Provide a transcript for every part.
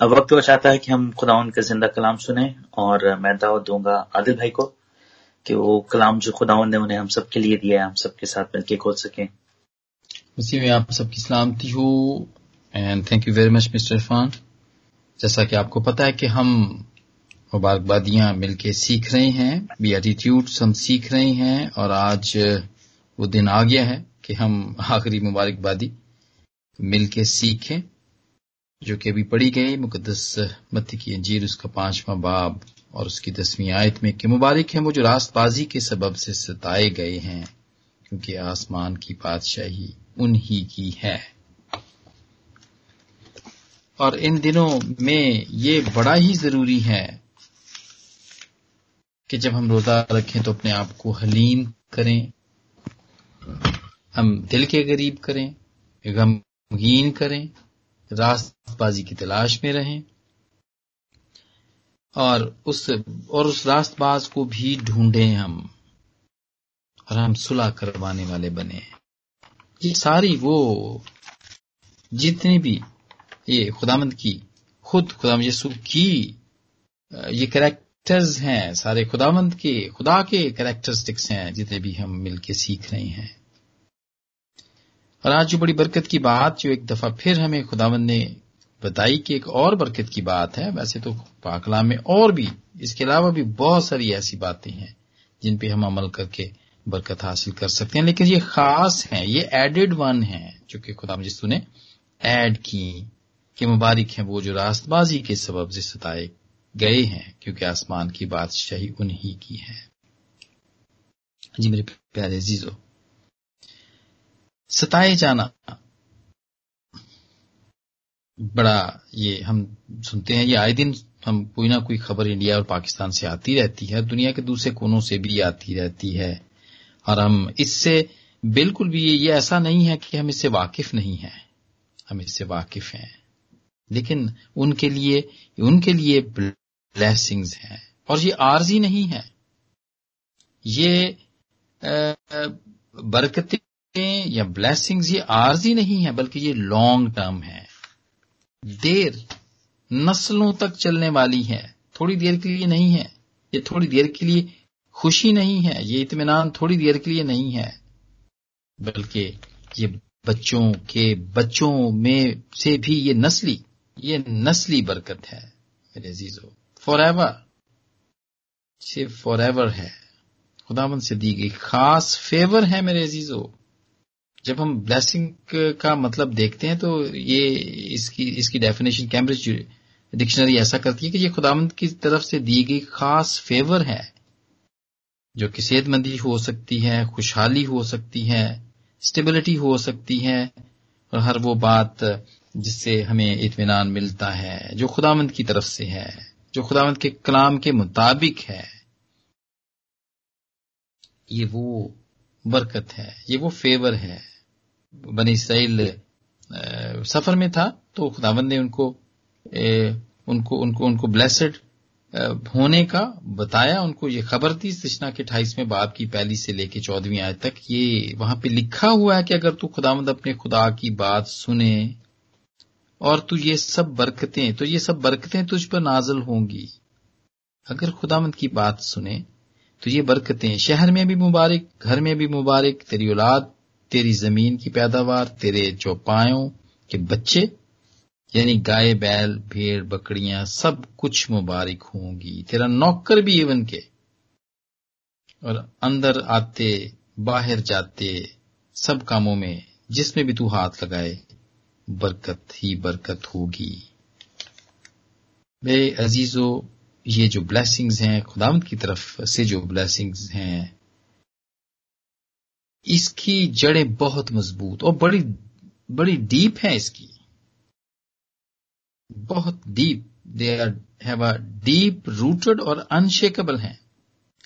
अब वक्त वो चाहता है कि हम खुदा का ज़िंदा कलाम सुने और मैं दावत दूँगा आदिल भाई को कि वो कलाम जो खुदा ने उन्हें हम सबके लिए दिया है, हम सबके साथ मिलकर खोल सकें। उसी में आप सबकी सलामती हो। And thank you very much mister Irfan जैसा कि आपको पता है कि हम मुबारकबादियाँ मिलके सीख रहे हैं बी एटीट्यूड हम सीख रहे हैं और आज वो दिन आ गया है कि हम आखिरी मुबारकबादी मिलके सीखें। जो कि अभी पढ़ी गई मुकदस मत्ती की अंजीर, उसका पांचवा बाब और उसकी दसवीं आयत में कि मुबारक है वो जो रास्तबाजी के सबब से सताए गए हैं, क्योंकि आसमान की बादशाही उन्हीं की है। और इन दिनों में ये बड़ा ही ज़रूरी है कि जब हम रोजा रखें तो अपने आप को हलीम करें, हम दिल के गरीब करें, गमगीन करें रास्तबाजी की तलाश में रहें और उस और उस रास्तबाज को भी ढूंढें हम और हम सुलह करवाने वाले बने ये सारी वो जितनी भी ये खुदामंद की, खुद खुदाम यसु की, ये करेक्टर्स हैं, सारे खुदामंद के, खुदा के करेक्टरिस्टिक्स हैं, जितने भी हम मिलके सीख रहे हैं। और आज जो बड़ी बरकत की बात, जो एक दफ़ा फिर हमें खुदावंद ने बताई कि एक और बरकत की बात है, वैसे तो पाकला में और भी, इसके अलावा भी बहुत सारी ऐसी बातें हैं, जिन पे हम अमल करके बरकत हासिल कर सकते हैं। लेकिन ये खास है, ये एडेड वन है, जो कि खुदा जिसू ने ऐड की, कि मुबारक है वो जो रास्तबाजी के सबब से सताए गए हैं, क्योंकि आसमान की बादशाही उन्हीं की है। जी मेरे प्यारे जीजो सताए जाना। बड़ा ये हम सुनते हैं, ये आए दिन हम कोई ना कोई खबर इंडिया और पाकिस्तान से आती रहती है, दुनिया के दूसरे कोनों से भी आती रहती है। और हम इससे बिल्कुल भी ये ऐसा नहीं है कि हम इससे वाकिफ नहीं है। हम इससे वाकिफ हैं। लेकिन उनके लिए उनके लिए ब्लेसिंग्स हैं। और ये आरजी नहीं है। ये बरकतें या ब्लेसिंग्स ये आरजी नहीं है, बल्कि ये लॉन्ग टर्म है। देर नस्लों तक चलने वाली है। थोड़ी देर के लिए नहीं है। ये थोड़ी देर के लिए खुशी नहीं है। ये इतमान थोड़ी देर के लिए नहीं है। बल्कि ये बच्चों के बच्चों में से भी ये नस्ली ये नस्ली बरकत है मेरे अजीजों। फॉर एवर सिर्फ़ फॉर एवर है। खुदावन से दी गई खास फेवर है मेरे अजीजों। जब हम ब्लेसिंग का मतलब देखते हैं तो ये इसकी इसकी डेफिनेशन कैम्ब्रिज डिक्शनरी ऐसा करती है कि ये खुदामंद की तरफ़ से दी गई खास फेवर है, जो कि सेहतमंदी हो सकती है, खुशहाली हो सकती है स्टेबिलिटी हो सकती है, और हर वो बात जिससे हमें इतमान मिलता है, जो खुदामंद की तरफ़ से है, जो खुदामंद के कलाम के मुताबिक है। ये वो बरकत है, ये वो फेवर है। बनी इसराइल सफ़र में था तो खुदावंद ने उनको उनको उनको उनको ब्लेसड होने का बताया, उनको ये खबर थी कृष्णा के अठाईसवें बाब की पहली से लेके चौदहवीं आय तक, ये वहाँ पे लिखा हुआ है कि अगर तू खुदावंद अपने खुदा की बात सुने, और तू ये सब बरकतें तो ये सब बरकतें तुझ पर नाजल होंगी। अगर खुदावंद की बात सुने तो ये बरकतें, शहर में भी मुबारक, घर में भी मुबारक, तेरी औलाद तेरी ज़मीन की पैदावार, तेरे चौपायों के बच्चे, यानी गाय, बैल, भेड़, बकरियाँ, सब कुछ मुबारक होंगी। तेरा नौकर भी इवन के। और अंदर आते, बाहर जाते, सब कामों में, जिसमें भी तू हाथ लगाए, बरकत ही बरकत होगी। मेरे अजीजों, ये जो ब्लेसिंग्स हैं, खुदावंत की तरफ़ से जो ब्लेसिंग्स हैं इसकी जड़ें बहुत मज़बूत और बड़ी बड़ी डीप है इसकी। बहुत deep they are have a deep rooted और अनशेकेबल है।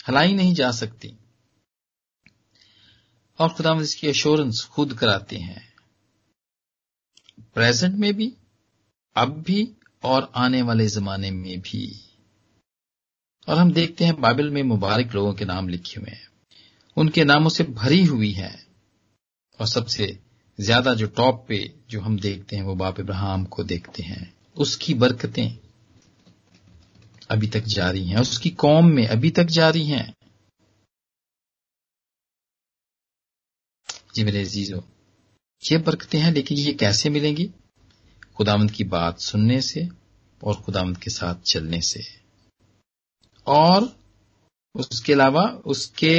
हलाई नहीं जा सकती। और खुदा इसकी एश्योरेंस खुद कराते हैं। प्रेजेंट में भी, अब भी और आने वाले जमाने में भी। और हम देखते हैं बाइबल में मुबारक लोगों के नाम लिखे हुए हैं। उनके नामों से भरी हुई है। और सबसे ज़्यादा जो टॉप पे जो हम देखते हैं, वो बाप इब्राहम को देखते हैं। उसकी बरकतें अभी तक जारी हैं। उसकी कौम में अभी तक जारी हैं। जी मेरे अजीजों, ये बरकतें हैं, लेकिन ये कैसे मिलेंगी? खुदावंत की बात सुनने से और खुदावंत के साथ चलने से। और उसके अलावा उसके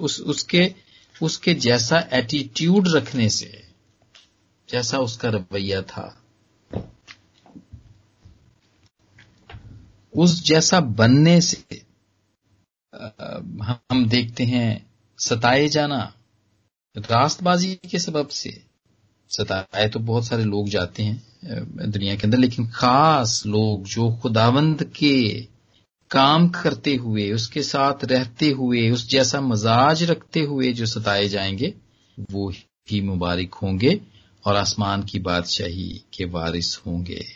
उस, उसके उसके जैसा एटीट्यूड रखने से जैसा उसका रवैया था उस जैसा बनने से हम देखते हैं सताए जाना रास्तबाजी के सबब से। सताए तो बहुत सारे लोग जाते हैं दुनिया के अंदर लेकिन खास लोग जो खुदावंद के काम करते हुए, उसके साथ रहते हुए, उस जैसा मजाज रखते हुए जो सताए जाएँगे, वो ही मुबारक होंगे और आसमान की बादशाही के वारिस होंगे।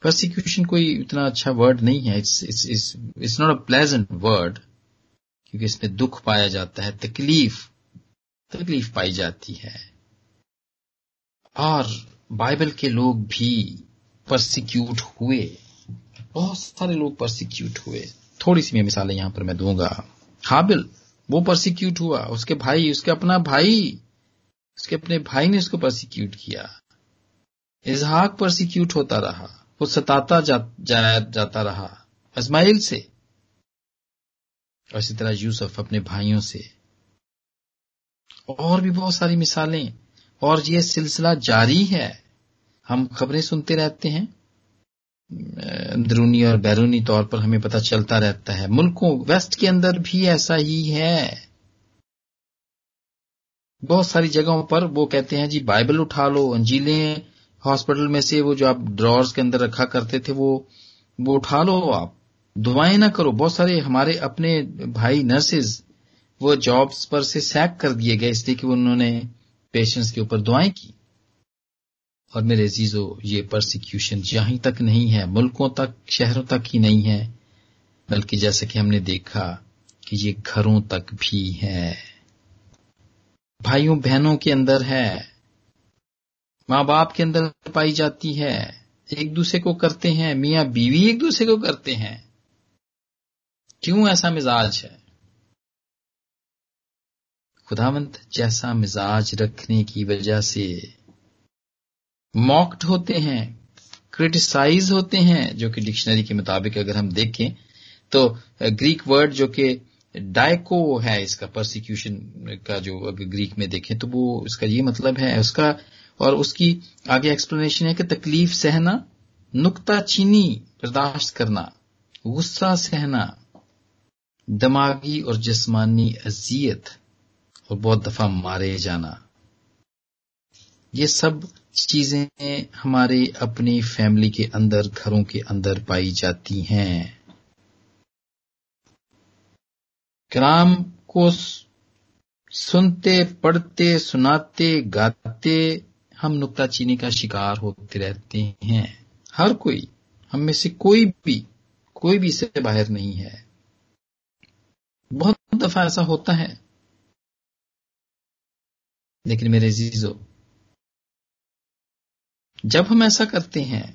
प्रोसिक्यूशन कोई इतना अच्छा वर्ड नहीं है। It's it's it's not a pleasant word क्योंकि इसमें दुख पाया जाता है, तकलीफ़ तकलीफ़ पाई जाती है। और बाइबल के लोग भी परसिक्यूट हुए। बहुत सारे लोग परसिक्यूट हुए। थोड़ी सी मैं मिसालें यहाँ पर मैं दूँगा। हाबिल वो परसिक्यूट हुआ। उसके भाई उसके अपना भाई उसके अपने भाई ने उसको परसिक्यूट किया। इजहाक परसिक्यूट होता रहा। वो सताता जा, जा, जाता रहा। अजमाइल से। और इसी तरह यूसुफ अपने भाइयों से। और भी बहुत सारी मिसालें। और ये सिलसिला जारी है। हम खबरें सुनते रहते हैं। अंदरूनी और बैरूनी तौर पर हमें पता चलता रहता है। मुल्कों वेस्ट के अंदर भी ऐसा ही है। बहुत सारी जगहों पर वो कहते हैं, जी, बाइबल उठा लो, अंजीलें हॉस्पिटल में से वो जो आप ड्रॉर्स के अंदर रखा करते थे, वो वो उठा लो आप। दुआएँ ना करो। बहुत सारे हमारे अपने भाई नर्सेज वो जॉब्स पर से सैक कर दिए गए, इसलिए कि उन्होंने पेशेंट्स के ऊपर दुआएँ की। और मेरे अजीजो, ये परसिक्यूशन जहाँ तक नहीं है, मुल्कों तक, शहरों तक ही नहीं है, बल्कि जैसे कि हमने देखा कि ये घरों तक भी है। भाइयों, बहनों के अंदर है माँ बाप के अंदर पाई जाती है, एक दूसरे को करते हैं, मियाँ, बीवी एक दूसरे को करते हैं। क्यों ऐसा मिजाज है? खुदावंत, जैसा मिजाज रखने की वजह से मॉक्ड होते हैं क्रिटिसाइज होते हैं, जो कि डिक्शनरी के मुताबिक अगर हम देखें तो ग्रीक वर्ड जो कि डायको है, इसका परसिक्यूशन का जो अगर ग्रीक में देखें तो वो इसका ये मतलब है, उसका, और उसकी आगे एक्सप्लेनेशन है कि तकलीफ़ सहना, नुकता चीनी बर्दाश्त करना, गुस्सा सहना, दिमागी और जिस्मानी अजियत, और बहुत दफ़ा मारे जाना। ये सब चीज़ें हमारे अपनी फैमिली के अंदर, घरों के अंदर पाई जाती हैं। कलाम को सुनते, पढ़ते, सुनाते, गाते हम नुकता चीनी का शिकार होते रहते हैं। हर कोई, हम में से कोई भी कोई भी इससे बाहर नहीं है। बहुत दफ़ा ऐसा होता है। लेकिन मेरे जीजो जब हम ऐसा करते हैं,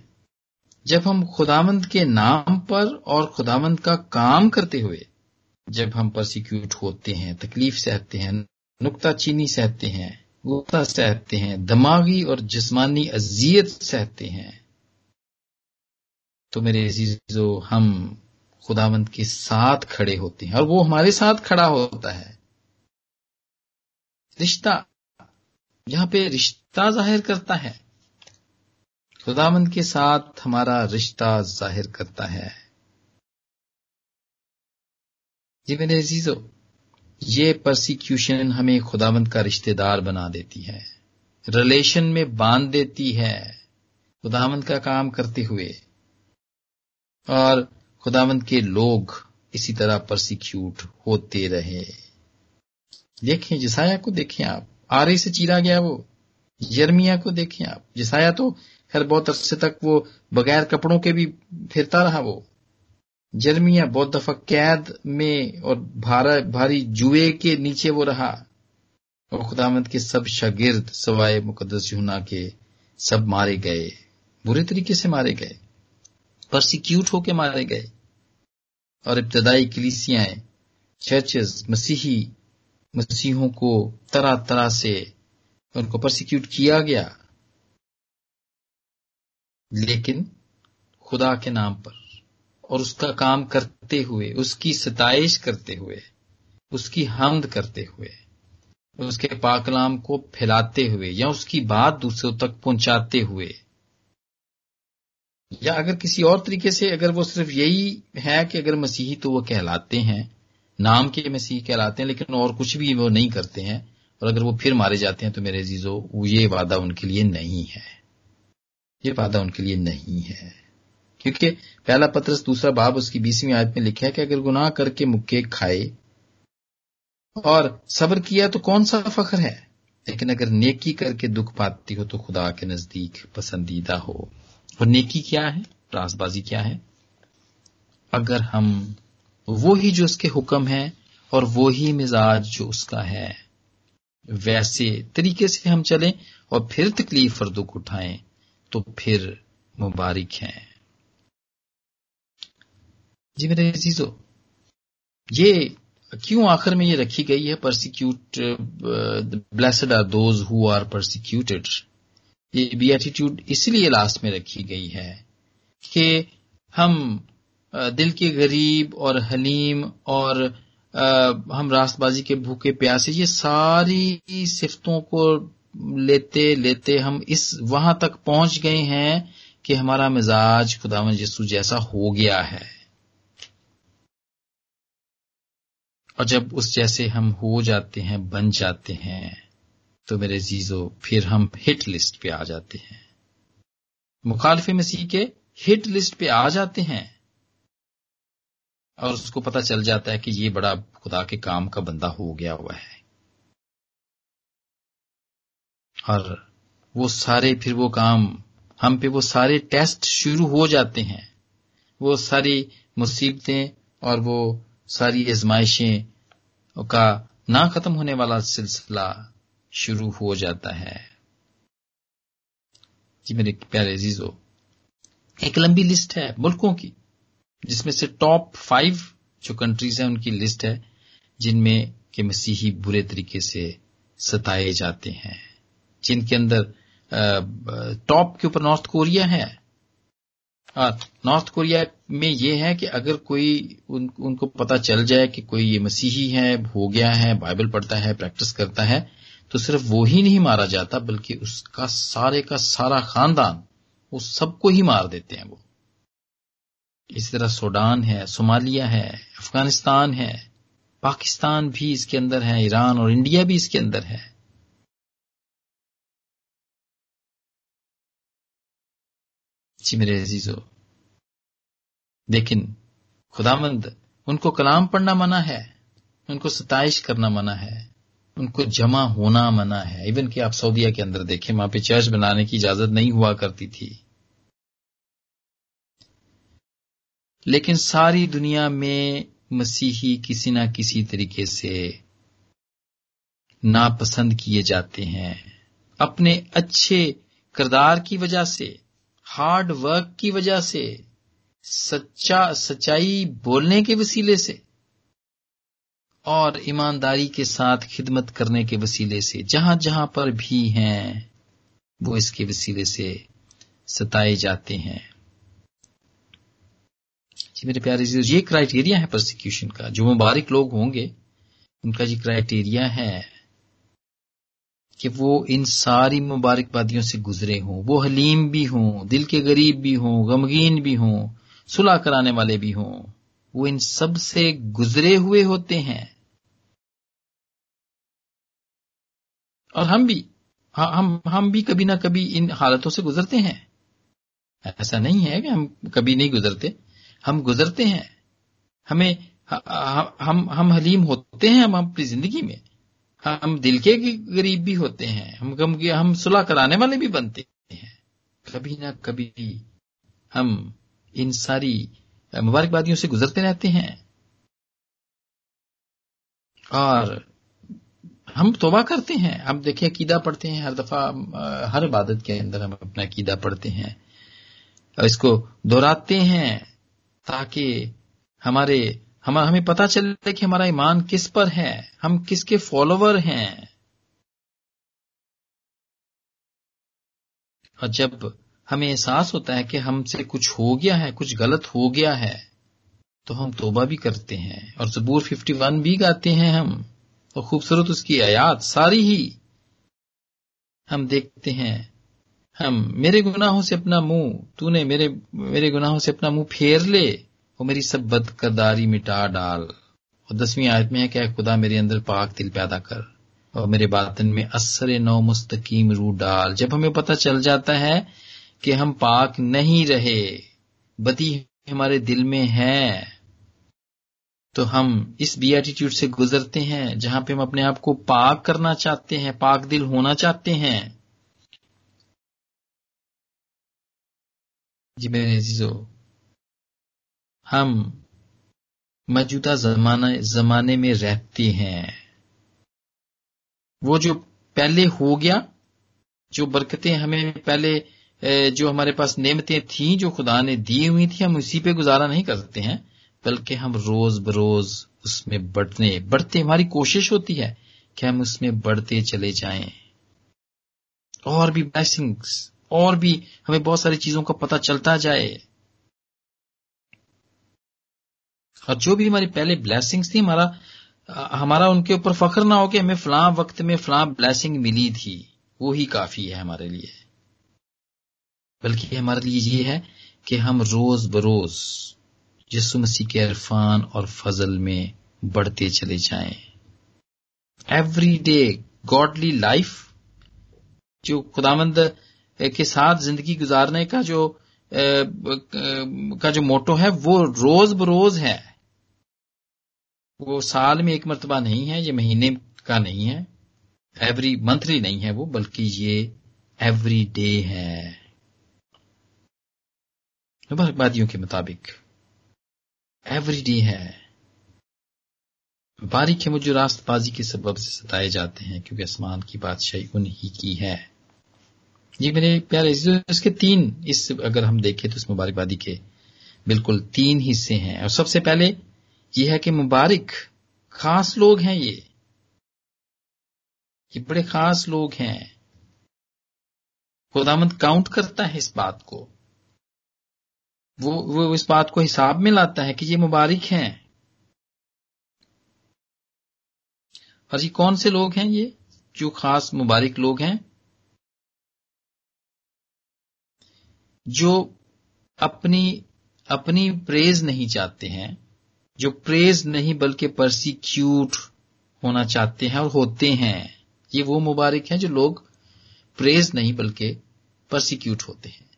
जब हम खुदावंद के नाम पर और खुदावंद का काम करते हुए, जब हम परसिक्यूट होते हैं, तकलीफ़ सहते हैं, नुकता चीनी सहते हैं गुस्सा सहते हैं, दिमागी और जिस्मानी अजियत सहते हैं तो मेरे अजीजो, हम खुदावंत के साथ खड़े होते हैं और वो हमारे साथ खड़ा होता है। रिश्ता, यहाँ पे रिश्ता ज़ाहिर करता है। खुदावंत के साथ हमारा रिश्ता ज़ाहिर करता है। जी मेरे अजीजो, ये परसिक्यूशन हमें खुदावंत का रिश्तेदार बना देती है। रिलेशन में बाँध देती है खुदावंत का काम करते हुए। और खुदावंत के लोग इसी तरह परसिक्यूट होते रहे। देखें, जिसाया को देखें आप। आरे से चीरा गया वो। यर्मिया को देखें आप। जिसाया तो खैर बहुत अरसे तक वो बगैर कपड़ों के भी फिरता रहा वो। जर्मिया, बहुत दफ़ा कैद में और भारा, भारी जुए के नीचे वो रहा। और खुदामद के सब शागिर्द, सवाए मुकदस यूना के सब मारे गए। बुरे तरीके से मारे गए। परसिक्यूट होके मारे गए। और इब्तदाई कलीसियाएँ चर्चेस मसीही, मसीहों को तरह तरह से उनको परसिक्यूट किया गया। लेकिन खुदा के नाम पर और उसका काम करते हुए, उसकी सताइश करते हुए, उसकी हमद करते हुए, उसके पाकलाम को फैलाते हुए या उसकी बात दूसरों तक पहुंचाते हुए, या अगर किसी और तरीके से अगर वो सिर्फ़ यही है कि अगर मसीही तो वो कहलाते हैं, नाम के मसीह कहलाते हैं, लेकिन और कुछ भी वो नहीं करते हैं, और अगर वो फिर मारे जाते हैं तो मेरे जीजो ये वादा उनके लिए नहीं है। ये वादा उनके लिए नहीं है। क्योंकि पहला पत्रस दूसरा बाब उसकी बीसवीं आयत में लिखा है कि अगर गुनाह करके मुक्के खाए और सब्र किया तो कौन सा फख्र है? लेकिन अगर नेकी करके दुख पाती हो तो खुदा के नज़दीक पसंदीदा हो। और नेकी क्या है? रासबाजी क्या है? अगर हम वो ही जो उसके हुक्म है और वो ही मिजाज जो उसका है, वैसे तरीके से हम चलें और फिर तकलीफ़ और दुख उठाएँ तो फिर मुबारक हैं। जी मेरे अजीजो, ये क्यों आखिर में ये रखी गई है? Persecute blessed are those who are persecuted ये बीएटीट्यूड इसलिए लास्ट में रखी गई है कि हम दिल के गरीब और हलीम और हम रास्तबाजी के भूखे प्यासे, ये सारी सिफतों को लेते लेते हम इस, वहाँ तक पहुँच गए हैं कि हमारा मिजाज खुदावन यसू जैसा हो गया है। और जब उस जैसे हम हो जाते हैं, बन जाते हैं तो मेरे जीजो, फिर हम हिट लिस्ट पे आ जाते हैं। मुखालफ मसीह के हिट लिस्ट पे आ जाते हैं। और उसको पता चल जाता है कि ये बड़ा खुदा के काम का बंदा हो गया हुआ है। और वो सारे फिर वो काम, हम पे वो सारे टेस्ट शुरू हो जाते हैं। वो सारी मुसीबतें और वो सारी आजमाइशें का ना खत्म होने वाला सिलसिला शुरू हो जाता है। जी मेरे प्यारे अजीजो, एक लंबी लिस्ट है मुल्कों की, जिसमें से टॉप फाइव जो कंट्रीज़ हैं उनकी लिस्ट है, जिनमें के मसीही बुरे तरीके से सताए जाते हैं। जिनके अंदर टॉप के ऊपर नॉर्थ कोरिया है। नॉर्थ कोरिया में यह है कि अगर कोई उन, उनको पता चल जाए कि कोई ये मसीही है हो गया है बाइबल पढ़ता है प्रैक्टिस करता है तो सिर्फ़ वो ही नहीं मारा जाता बल्कि उसका सारे का सारा खानदान वो सबको ही मार देते हैं वो। इसी तरह सूडान है सोमालिया है अफ़गानिस्तान है पाकिस्तान भी इसके अंदर है ईरान और इंडिया भी इसके अंदर है। जी मेरे अजीजो। लेकिन खुदामंद, उनको कलाम पढ़ना मना है, उनको सताइश करना मना है, उनको जमा होना मना है। इवन कि आप सऊदिया के अंदर देखें, वहाँ पे चर्च बनाने की इजाज़त नहीं हुआ करती थी। लेकिन सारी दुनिया में मसीही किसी ना किसी तरीके से नापसंद किए जाते हैं। अपने अच्छे किरदार की वजह से हार्ड वर्क की वजह से, सच्चा, सच्चाई बोलने के वसीले से, और ईमानदारी के साथ खिदमत करने के वसीले से, जहाँ जहाँ पर भी हैं, वो इसके वसीले से सताए जाते हैं। जी मेरे प्यारे ये क्राइटेरिया है प्रोसिक्यूशन का। जो मुबारक लोग होंगे, उनका जी क्राइटेरिया है कि वो इन सारी मुबारकबादियों से गुजरे हों। वो हलीम भी हों, दिल के गरीब भी हों, गमगीन भी हों, सुलह कराने वाले भी हों। वो इन सबसे गुजरे हुए होते हैं। और हम भी हम हम भी कभी ना कभी इन हालतों से गुजरते हैं। ऐसा नहीं है कि हम कभी नहीं गुजरते। हम गुजरते हैं। हमें हम हम हलीम होते हैं, हम अपनी ज़िंदगी में। हम दिल के गरीब भी होते हैं, हम गम हम सुलह कराने वाले भी बनते हैं। कभी ना कभी हम इन सारी मुबारकबादियों से गुजरते रहते हैं। और हम तोबा करते हैं। हम देखिए, अकीदा पढ़ते हैं, हर दफ़ा, हर इबादत के अंदर हम अपना अकीदा पढ़ते हैं। और इसको दोहराते हैं ताकि हमारे हम, हमें पता चले कि हमारा ईमान किस पर है? हम किसके फॉलोवर हैं? और जब हमें एहसास होता है कि हमसे कुछ हो गया है, कुछ गलत हो गया है तो हम तोबा भी करते हैं और जबूर 51 भी गाते हैं हम। तो खूबसूरत उसकी आयात, सारी ही हम देखते हैं। हम, मेरे गुनाहों से अपना मुँह, तूने मेरे मेरे गुनाहों से अपना मुँह फेर ले। और मेरी सब बदकरदारी मिटा डाल। और दसवीं आयत में है क्या खुदा, मेरे अंदर पाक दिल पैदा कर और मेरे बातन में असर नौ मुस्तकीम रू डाल। जब हमें पता चल जाता है कि हम पाक नहीं रहे, बदी हमारे दिल में है तो हम इस बी एटीट्यूड से गुजरते हैं, जहाँ पे हम अपने आप को पाक करना चाहते हैं, पाक दिल होना चाहते हैं। जी मेरे हम मौजूदा जमाने जमाने में रहते हैं। वो जो पहले हो गया, जो बरकतें हमें पहले जो हमारे पास नेमतें थी, जो खुदा ने दी हुई थी, हम उसी पे गुजारा नहीं करते हैं, बल्कि हम रोज बरोज उसमें बढ़ने, बढ़ते, हमारी कोशिश होती है कि हम उसमें बढ़ते चले जाएँ। और भी ब्लैसिंग्स और भी हमें बहुत सारी चीज़ों का पता चलता जाए। और जो भी हमारी पहले ब्लेसिंग्स थी, हमारा हमारा उनके ऊपर फख्र ना हो कि हमें फलां वक्त में फलां ब्लैसिंग मिली थी। वो ही काफ़ी है हमारे लिए। बल्कि हमारे लिए ये है कि हम रोज बरोज यसु मसीह के इरफान और फजल में बढ़ते चले जाएँ। एवरी डे गॉडली लाइफ जो खुदामंद के साथ ज़िंदगी गुजारने का जो का जो मोटो है, वो रोज बरोज है। वो साल में एक मरतबा नहीं है, ये महीने का नहीं है एवरी मंथली नहीं है वो, बल्कि ये एवरी डे है। वादियों के मुताबिक एवरी डे है। बारीक है मुझे रास्तबाजी के सबब से सताए जाते हैं, क्योंकि आसमान की बादशाही उन्हीं की है। ये मेरे प्यारे इसके तीन, इस अगर हम देखें तो इस मुबारकबादी के बिल्कुल तीन हिस्से हैं। और सबसे पहले ये है कि मुबारक, खास लोग हैं ये। ये बड़े खास लोग हैं। खुदामंद काउंट करता है इस बात को। वो वो इस बात को हिसाब में लाता है कि ये मुबारक हैं। और ये कौन से लोग हैं ये? जो खास मुबारक लोग हैं। जो अपनी अपनी प्रेज नहीं चाहते हैं। जो प्रेज नहीं, बल्कि परसिक्यूट होना चाहते हैं और होते हैं, ये वो मुबारक हैं जो लोग प्रेज नहीं, बल्कि परसिक्यूट होते हैं।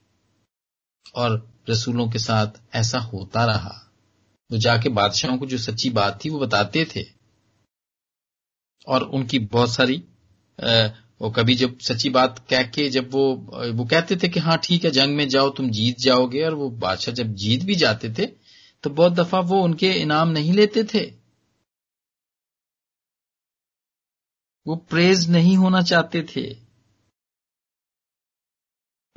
और रसूलों के साथ ऐसा होता रहा। वो जाके बादशाहों को जो सच्ची बात थी, वो बताते थे। और उनकी बहुत सारी वो कभी जब सच्ची बात कह के जब वो वो कहते थे कि हाँ ठीक है, जंग में जाओ, तुम जीत जाओगे। और वो बादशाह जब जीत भी जाते थे तो बहुत दफ़ा वो उनके इनाम नहीं लेते थे। वो प्रेज नहीं होना चाहते थे।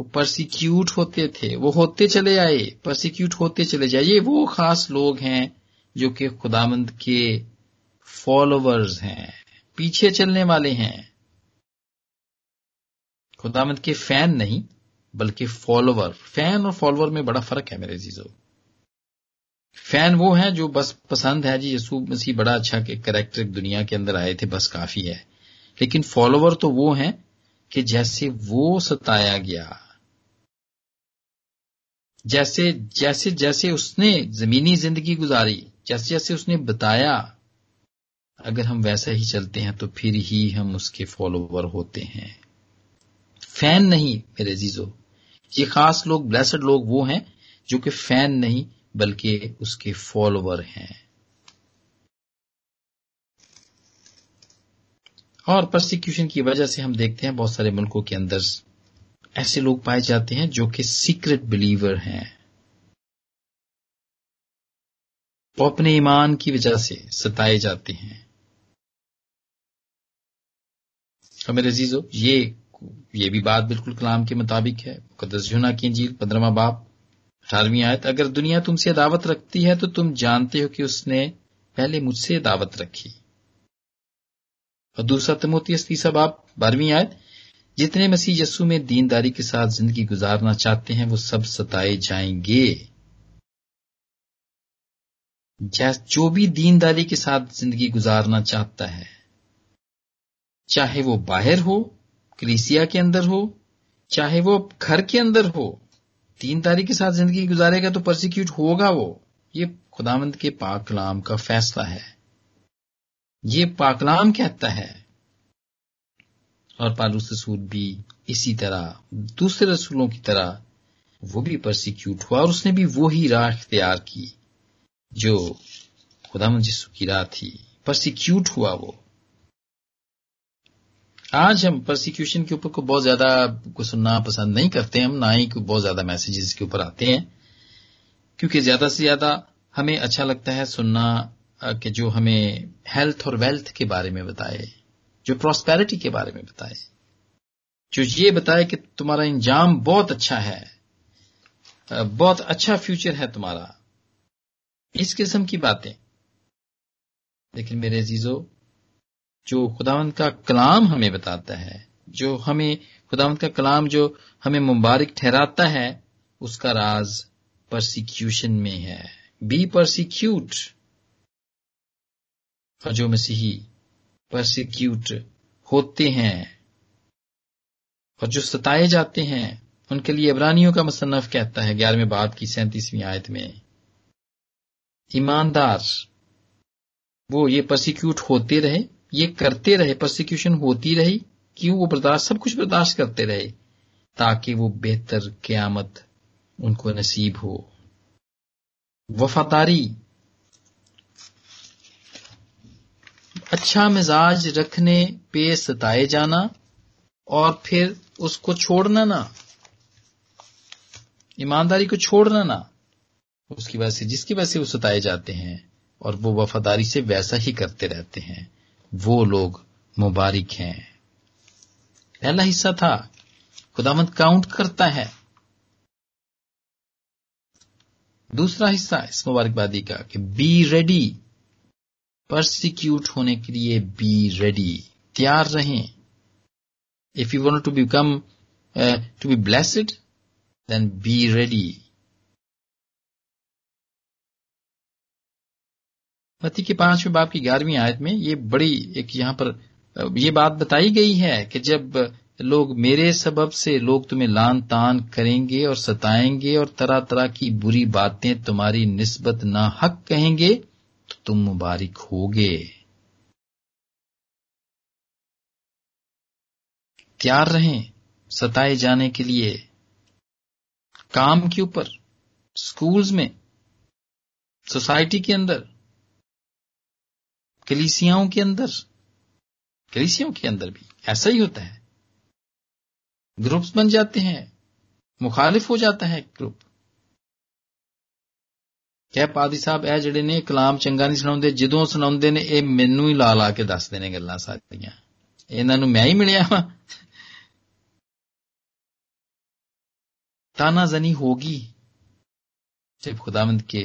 वो परसिक्यूट होते थे। वो होते चले आए परसिक्यूट होते चले जाए। ये वो खास लोग हैं जो कि खुदामंद के फॉलोअर्स हैं, पीछे चलने वाले हैं। खुदामंद के फ़ैन नहीं, बल्कि फॉलोवर फ़ैन और फॉलोवर में बड़ा फ़र्क है मेरे जीजो। फ़ैन वो है जो बस पसंद है जी, यसू मसीह बड़ा अच्छा करेक्टर दुनिया के अंदर आए थे, बस काफ़ी है। लेकिन फॉलोवर तो वो हैं कि जैसे वो सताया गया, जैसे जैसे जैसे उसने जमीनी ज़िंदगी गुजारी, जैसे जैसे उसने बताया, अगर हम वैसा ही चलते हैं तो फिर ही हम उसके फॉलोवर होते हैं। फ़ैन नहीं, मेरे जीजो ये खास लोग ब्लेसड लोग वो हैं जो कि फ़ैन नहीं बल्कि उसके फॉलोवर हैं। और प्रोसिक्यूशन की वजह से हम देखते हैं बहुत सारे मुल्कों के अंदर ऐसे लोग पाए जाते हैं जो कि सीक्रेट बिलीवर हैं। वो अपने ईमान की वजह से सताए जाते हैं। तो मेरे अजीजो, ये ये भी बात बिल्कुल कलाम के मुताबिक है। मुकदस जुना की इंजील पंद्रहवा बाप अठारहवीं आयत, अगर दुनिया तुमसे दावत रखती है तो तुम जानते हो कि उसने पहले मुझसे दावत रखी। और दूसरा तमोती तीसरा बाप बारहवीं आयत, जितने मसीह यस्सु में दीनदारी के साथ ज़िंदगी गुजारना चाहते हैं, वो सब सताए जाएँगे। जो भी दीनदारी के साथ ज़िंदगी गुजारना चाहता है, चाहे वो बाहर हो क्रीसिया के अंदर हो, चाहे वो घर के अंदर हो दीनदारी के साथ ज़िंदगी गुजारेगा तो प्रोसिक्यूट होगा वो। ये खुदामंद के पाकलाम का फैसला है। ये पाकलाम कहता है। और पालूस रसूल भी इसी तरह, दूसरे रसूलों की तरह वो भी प्रोसिक्यूट हुआ और उसने भी वो ही राह इख्तियार की, जो खुदा जिसु की राह थी। परसिक्यूट हुआ वो। आज हम प्रोसिक्यूशन के ऊपर को बहुत ज़्यादा को सुनना पसंद नहीं करते हम ना ही बहुत ज़्यादा मैसेजेस के ऊपर आते हैं। क्योंकि ज़्यादा से ज़्यादा हमें अच्छा लगता है सुनना कि जो हमें हेल्थ और वेल्थ के बारे में बताए, जो प्रॉस्पेरिटी के बारे में बताए। जो ये बताए कि तुम्हारा इंजाम बहुत अच्छा है बहुत अच्छा फ्यूचर है तुम्हारा। इस किस्म की बातें। लेकिन मेरे अजीजो जो खुदावंत का कलाम हमें बताता है, जो हमें, खुदावंत का कलाम जो हमें मुबारक ठहराता है, उसका राज परसिक्यूशन में है। बी परसिक्यूट और जो मसीही परसिक्यूट होते हैं। और जो सताए जाते हैं। उनके लिए इब्रानियों का मुसन्फ कहता है, ग्यारहवें बाब की सैंतीसवीं आयत में। ईमानदार। वो ये परसिक्यूट होते रहे ये करते रहे प्रोसिक्यूशन होती रही क्यों वो बर्दाश्त, सब कुछ बर्दाश्त करते रहे, ताकि वो बेहतर क्यामत उनको नसीब हो। वफादारी। अच्छा मिजाज रखने पे सताए जाना और फिर उसको छोड़ना ना। ईमानदारी को छोड़ना ना। उसकी वजह से, जिसकी वजह से वो सताए जाते हैं और वो वफादारी से वैसा ही करते रहते हैं। वो लोग मुबारक हैं। पहला हिस्सा था, खुदामंद काउंट करता है। दूसरा हिस्सा इस मुबारकबादी का कि बी रेडी परसिक्यूट होने के लिए बी रेडी तैयार रहें। If you want to become to be blessed then be ready Matthew के पाँचवें बाप की ग्यारहवीं आयत में ये बड़ी एक यहाँ पर, ये बात बताई गई है कि जब लोग मेरे सबब से लोग तुम्हें लान तान करेंगे और सताएँगे और तरह तरह की बुरी बातें तुम्हारी निस्बत ना हक कहेंगे तो तुम मुबारक होगे। तैयार रहें सताए जाने के लिए। काम के ऊपर, स्कूल्स में, सोसाइटी के अंदर कलीसियाओं के अंदर कलीसियाओं के अंदर भी ऐसा ही होता है ग्रुप्स बन जाते हैं मुखालिफ हो जाता है ग्रुप ਕਹਿ ਪਾਦੀ ਸਾਹਿਬ ਇਹ ਜਿਹੜੇ ਨੇ ਕਲਾਮ ਚੰਗਾ ਨਹੀਂ ਸੁਣਾਉਂਦੇ ਜਦੋਂ ਸੁਣਾਉਂਦੇ ਨੇ ਇਹ ਮੈਨੂੰ ਹੀ ਲਾ ਲਾ ਕੇ ਦੱਸਦੇ ਨੇ ਗੱਲਾਂ ਸਾਰੀਆਂ ਇਹਨਾਂ ਨੂੰ ਮੈਂ ਹੀ ਮਿਲਿਆ ਵਾਂ तानाजनी होगी जब खुदावंत के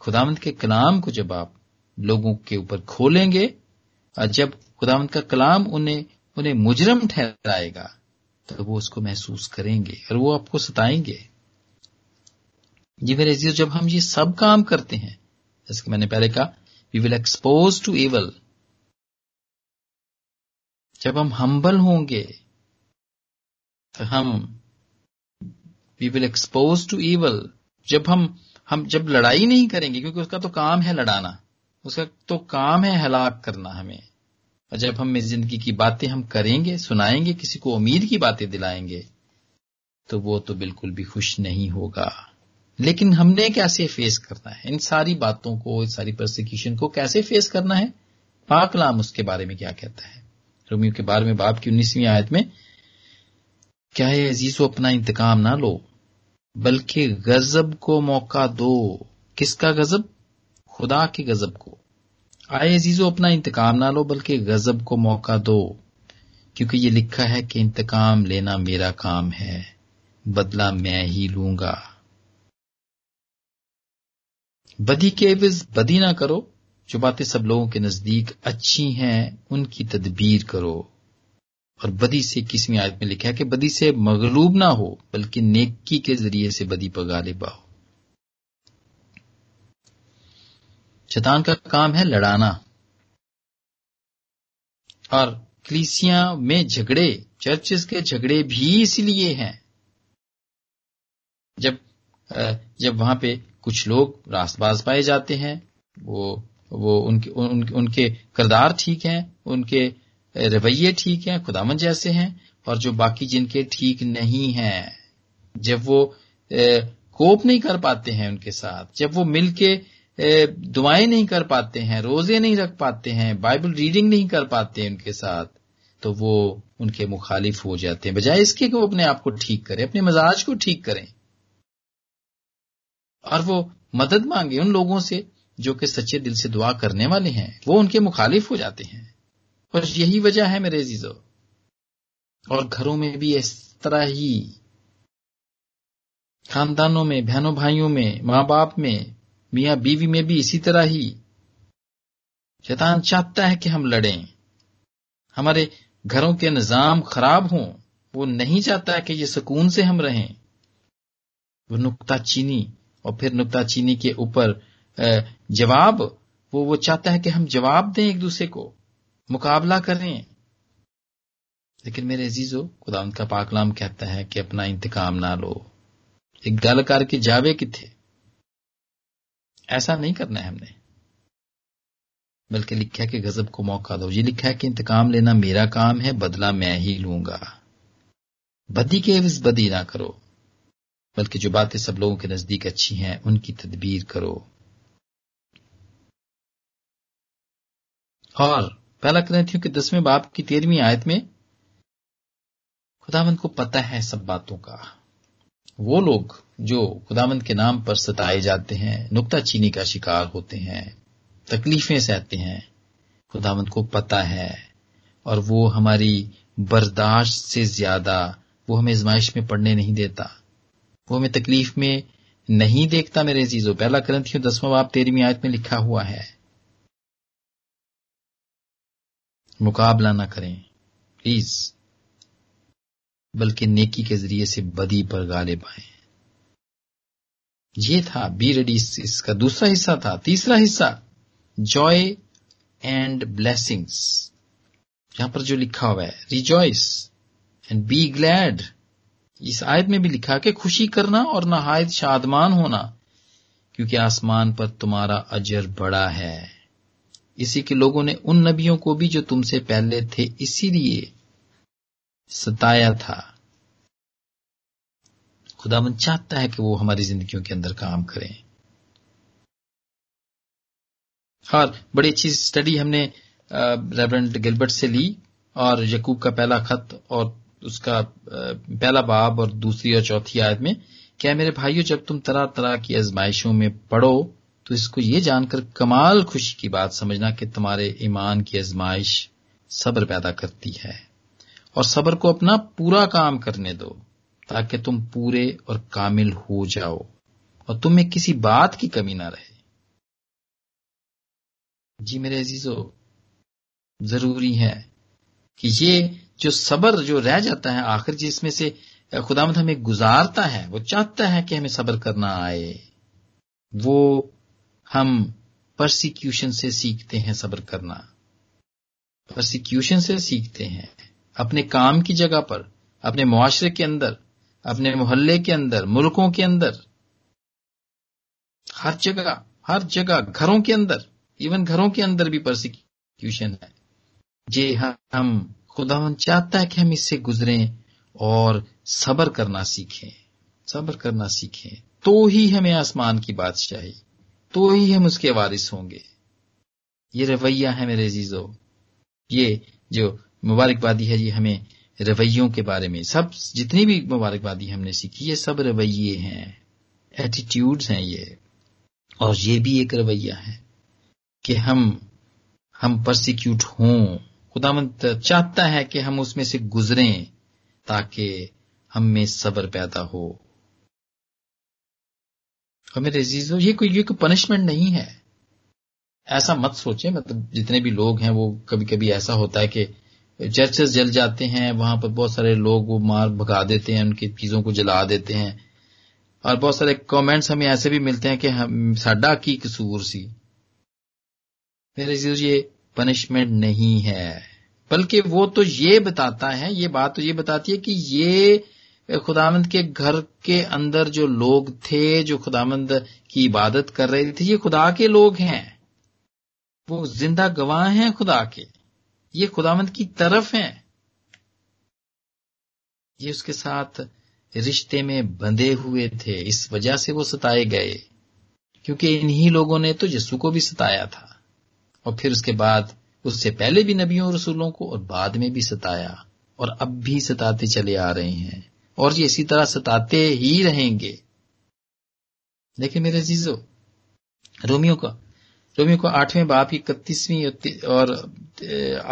खुदावंत के कलाम को जब आप लोगों के ऊपर खोलेंगे और जब खुदावंत का कलाम उन्हें उन्हें मुजरम ठहराएगा तो वो उसको महसूस करेंगे और वो आपको सताएँगे। जी मेरे अज़ीज़, जब हम ये सब काम करते हैं, जैसे कि मैंने पहले कहा we will expose to evil जब हम हम्बल होंगे तो हम we will expose to evil जब हम हम, जब लड़ाई नहीं करेंगे, क्योंकि उसका तो काम है लड़ाना। उसका तो काम है हलाक करना हमें। और जब हम इस ज़िंदगी की बातें हम करेंगे, सुनाएँगे, किसी को उम्मीद की बातें दिलाएँगे तो वो तो बिल्कुल भी खुश नहीं होगा। लेकिन हमने कैसे फेस करना है? इन सारी बातों को इन सारी प्रोसिक्यूशन को कैसे फेस करना है? पाकलाम उसके बारे में क्या कहता है? रोमियो के बारे में बाप की उन्नीसवीं आयत में, क्या है अजीजो अपना इंतकाम ना लो, बल्कि गजब को मौका दो। किसका गजब? खुदा के गजब को। आए अजीजो, अपना इंतकाम ना लो, बल्कि गजब को मौका दो, क्योंकि ये लिखा है कि इंतकाम लेना मेरा काम है, बदला मैं ही लूँगा। बदी के एवज, बदी ना करो, जो बातें सब लोगों के नज़दीक अच्छी हैं, उनकी तदबीर करो। और बदी से किसवीं आयत में लिखा है कि बदी से मगलूब ना हो, बल्कि नेकी के ज़रिए से बदी पर गालिब शैतान का काम है लड़ाना। और क्लीसिया में झगड़े चर्चेस के झगड़े भी इसलिए हैं। जब जब वहाँ पे कुछ लोग रास्तबाज पाए जाते हैं वो वो उनके उन, उनके करदार ठीक हैं उनके रवैये ठीक हैं खुदामन जैसे हैं और जो बाकी जिनके ठीक नहीं हैं जब वो ए, कोप नहीं कर पाते हैं उनके साथ जब वो मिलके दुआएँ नहीं कर पाते हैं, रोज़े नहीं रख पाते हैं, बाइबल रीडिंग नहीं कर पाते हैं उनके साथ तो वो उनके मुखालिफ हो जाते हैं। बजाय इसके कि वो अपने आप को ठीक करें, अपने मजाज को ठीक करें। और वो मदद मांगे उन लोगों से जो कि सच्चे दिल से दुआ करने वाले हैं, वो उनके मुखालिफ हो जाते हैं। और यही वजह है मेरे जीजो और घरों में भी इस तरह ही, खानदानों में, बहनों भाइयों में, माँ बाप में मियाँ बीवी में भी इसी तरह ही। शैतान चाहता है कि हम लड़ें। हमारे घरों के निज़ाम खराब हों, वो नहीं चाहता है कि ये सुकून से हम रहें। वो नुकता चीनी और फिर नुकता चीनी के ऊपर जवाब, वो वो चाहता है कि हम जवाब दें एक दूसरे को। मुकाबला करें। लेकिन मेरे अजीजो, खुदा उनका पाकलाम कहता है कि अपना इंतकाम ना लो। एक गल करके जावे किथे ऐसा नहीं करना है हमने। बल्कि लिखा है कि गजब को मौका दो। ये लिखा है कि इंतकाम लेना मेरा काम है, बदला मैं ही लूँगा। बदी के एवज बदी ना करो, बल्कि जो बातें सब लोगों के नज़दीक अच्छी हैं, उनकी तदबीर करो। और पहला ग्रंथियों के दसवें बाप की तेरहवीं आयत में खुदावंत को पता है सब बातों का। वो लोग जो खुदावंत के नाम पर सताए जाते हैं, नुकता चीनी का शिकार होते हैं, तकलीफें सहते हैं, खुदावंत को पता है और वो हमारी बर्दाश्त से ज़्यादा, वो हमें आजमाइश में पढ़ने नहीं देता। वो हमें तकलीफ़ में नहीं देखता मेरे चीज़ों पहला ग्रंथियों दसवां बाप तेरहवीं आयत में लिखा हुआ है, मुकाबला ना करें, प्लीज़। बल्कि नेकी के ज़रिए से बदी पर गाले पाए ये था बी रेडी इसका दूसरा हिस्सा था, तीसरा हिस्सा जॉय एंड ब्लेसिंग्स यहाँ पर जो लिखा हुआ है रिजॉइस एंड बी ग्लैड इस आयत में भी लिखा कि खुशी करना और नहायत शादमान होना, क्योंकि आसमान पर तुम्हारा अजर बड़ा है। इसी के लोगों ने उन नबियों को भी जो तुमसे पहले थे, इसीलिए सताया था। खुदावन चाहता है कि वो हमारी जिंदगियों के अंदर काम करें। और बड़ी अच्छी स्टडी हमने रेवरेंड गिलबर्ट से ली और यकूब का पहला खत और उसका पहला बाब और दूसरी और चौथी आयत में, क्या मेरे भाइयों, जब तुम तरह तरह की आजमाइशों में पढ़ो तो इसको ये जानकर कमाल खुशी की बात समझना कि तुम्हारे ईमान की आजमाइश सब्र पैदा करती है। और सब्र को अपना पूरा काम करने दो, ताकि तुम पूरे और कामिल हो जाओ और तुम्हें किसी बात की कमी ना रहे। जी मेरे अजीजो, ज़रूरी है कि ये जो सबर जो रह जाता है आखिर जिसमें से खुदामद हमें गुजारता है, वो चाहता है कि हमें सबर करना आए। वो हम परसिक्यूशन से सीखते हैं सबर करना। परसिक्यूशन से सीखते हैं। अपने काम की जगह पर, अपने मुआशरे के अंदर, अपने मोहल्ले के अंदर, मुल्कों के अंदर, हर जगह हर जगह, घरों के अंदर इवन घरों के अंदर भी परसिक्यूशन है। जे हम खुदावन चाहता है कि हम इससे गुजरें और सबर करना सीखें, सबर करना सीखें। तो ही हमें आसमान की बादशाही तो ही हम उसके वारिस होंगे। ये रवैया है मेरे जीजो ये जो मुबारकबादी है ये हमें रवैयों के बारे में। सब, जितनी भी मुबारकबादी हमने सीखी, ये सब रवैये हैं। एटीट्यूड्स हैं ये। और ये भी एक रवैया है कि हम हम परसिक्यूट हों। खुदामंद चाहता है कि हम उसमें से गुजरें ताकि हम में सब्र पैदा हो। मेरे अजीजों, ये कोई ये कोई पनिशमेंट नहीं है। ऐसा मत सोचे मतलब जितने भी लोग हैं वो कभी कभी ऐसा होता है कि चर्चेस जल जाते हैं, वहाँ पर बहुत सारे लोग वो मार भगा देते हैं, उनकी चीज़ों को जला देते हैं। और बहुत सारे कमेंट्स हमें ऐसे भी मिलते हैं कि हम, साडा की कसूर सी। मेरे ये पनिशमेंट नहीं है। बल्कि वो तो ये बताता है, ये बात तो ये बताती है कि ये खुदामंद के घर के अंदर जो लोग थे, जो खुदामंद की इबादत कर रहे थे, ये खुदा के लोग हैं। वो ज़िंदा गवाह हैं खुदा के। ये खुदामंद की तरफ़ हैं। ये उसके साथ रिश्ते में बंधे हुए थे, इस वजह से वो सताए गए। क्योंकि इन्हीं लोगों ने तो यस्सु को भी सताया था। और फिर उसके बाद उससे पहले भी नबियों और रसूलों को और बाद में भी सताया और अब भी सताते चले आ रहे हैं। और ये इसी तरह सताते ही रहेंगे। देखिए मेरे जीजो रोमियो का रोमियो को आठवें बाप की इकतीसवीं और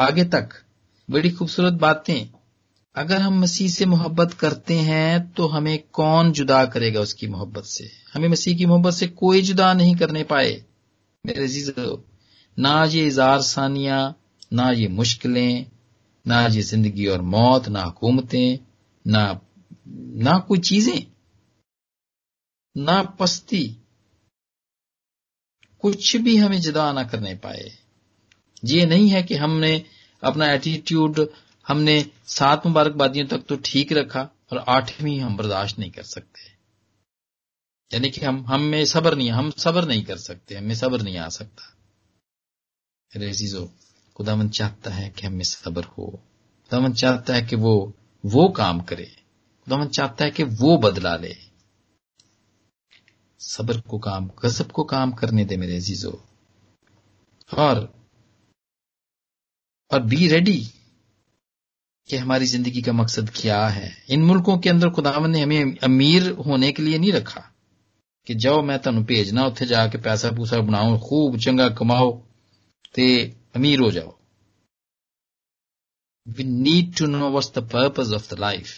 आगे तक बड़ी खूबसूरत बातें। अगर हम मसीह से मोहब्बत करते हैं तो हमें कौन जुदा करेगा उसकी मोहब्बत से? हमें मसीह की मोहब्बत से कोई जुदा नहीं करने पाए। मेरे ना ये इजार सानिया, ना ये मुश्किलें, ना ये ज़िंदगी और मौत, ना हुकूमतें, ना ना कोई चीज़ें, ना पस्ती। कुछ भी हमें जुदा ना करने पाए। ये नहीं है कि हमने अपना एटीट्यूड हमने सात मुबारकबादियों तक तो ठीक रखा और आठवीं हम बर्दाश्त नहीं कर सकते। यानी कि हम हम में सबर नहीं, हम सबर नहीं कर सकते, हमें सबर नहीं आ सकता। रेजीजो खुदावन चाहता है कि हमें सबर हो। खुदावन चाहता है कि वो वो काम करे। खुदावन चाहता है कि वो बदला ले। सबर को काम, गजब को काम करने दे मेरे अजीजो। और और बी रेडी कि हमारी ज़िंदगी का मकसद क्या है। इन मुल्कों के अंदर खुदावन ने हमें अमीर होने के लिए नहीं रखा कि जाओ मैं तेन भेजना उत्थे जाके पैसा पूसा बनाओ खूब चंगा कमाओ ते अमीर हो जाओ। We need to know what's the purpose of the life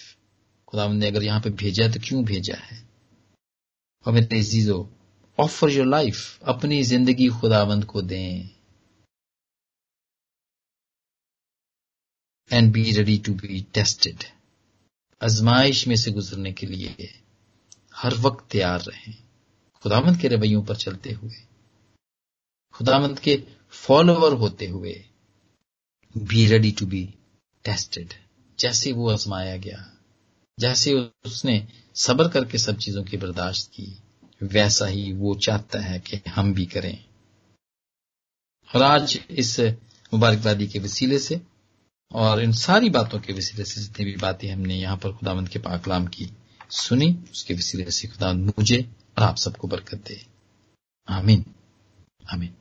खुदावन ने अगर यहाँ पे भेजा तो क्यों भेजा है? और मेरे अजीजो ऑफ़र योर लाइफ अपनी ज़िंदगी खुदावंद को दें। And be ready to be tested आजमाइश में से गुजरने के लिए हर वक्त तैयार रहें। खुदामंद के रवैयों पर चलते हुए खुदामंद के फॉलोअर होते हुए be ready to be tested जैसे वो आजमाया गया, जैसे उसने सबर करके सब चीज़ों की बर्दाश्त की। वैसा ही वो चाहता है कि हम भी करें। और आज इस मुबारकबादी के वसीले से और इन सारी बातों के वसीले से जितनी भी बातें हमने यहाँ पर खुदावंद के पाकलाम की सुनी, उसके वसीले से खुदा मुझे और आप सबको बरकत दे। आमीन। आमीन।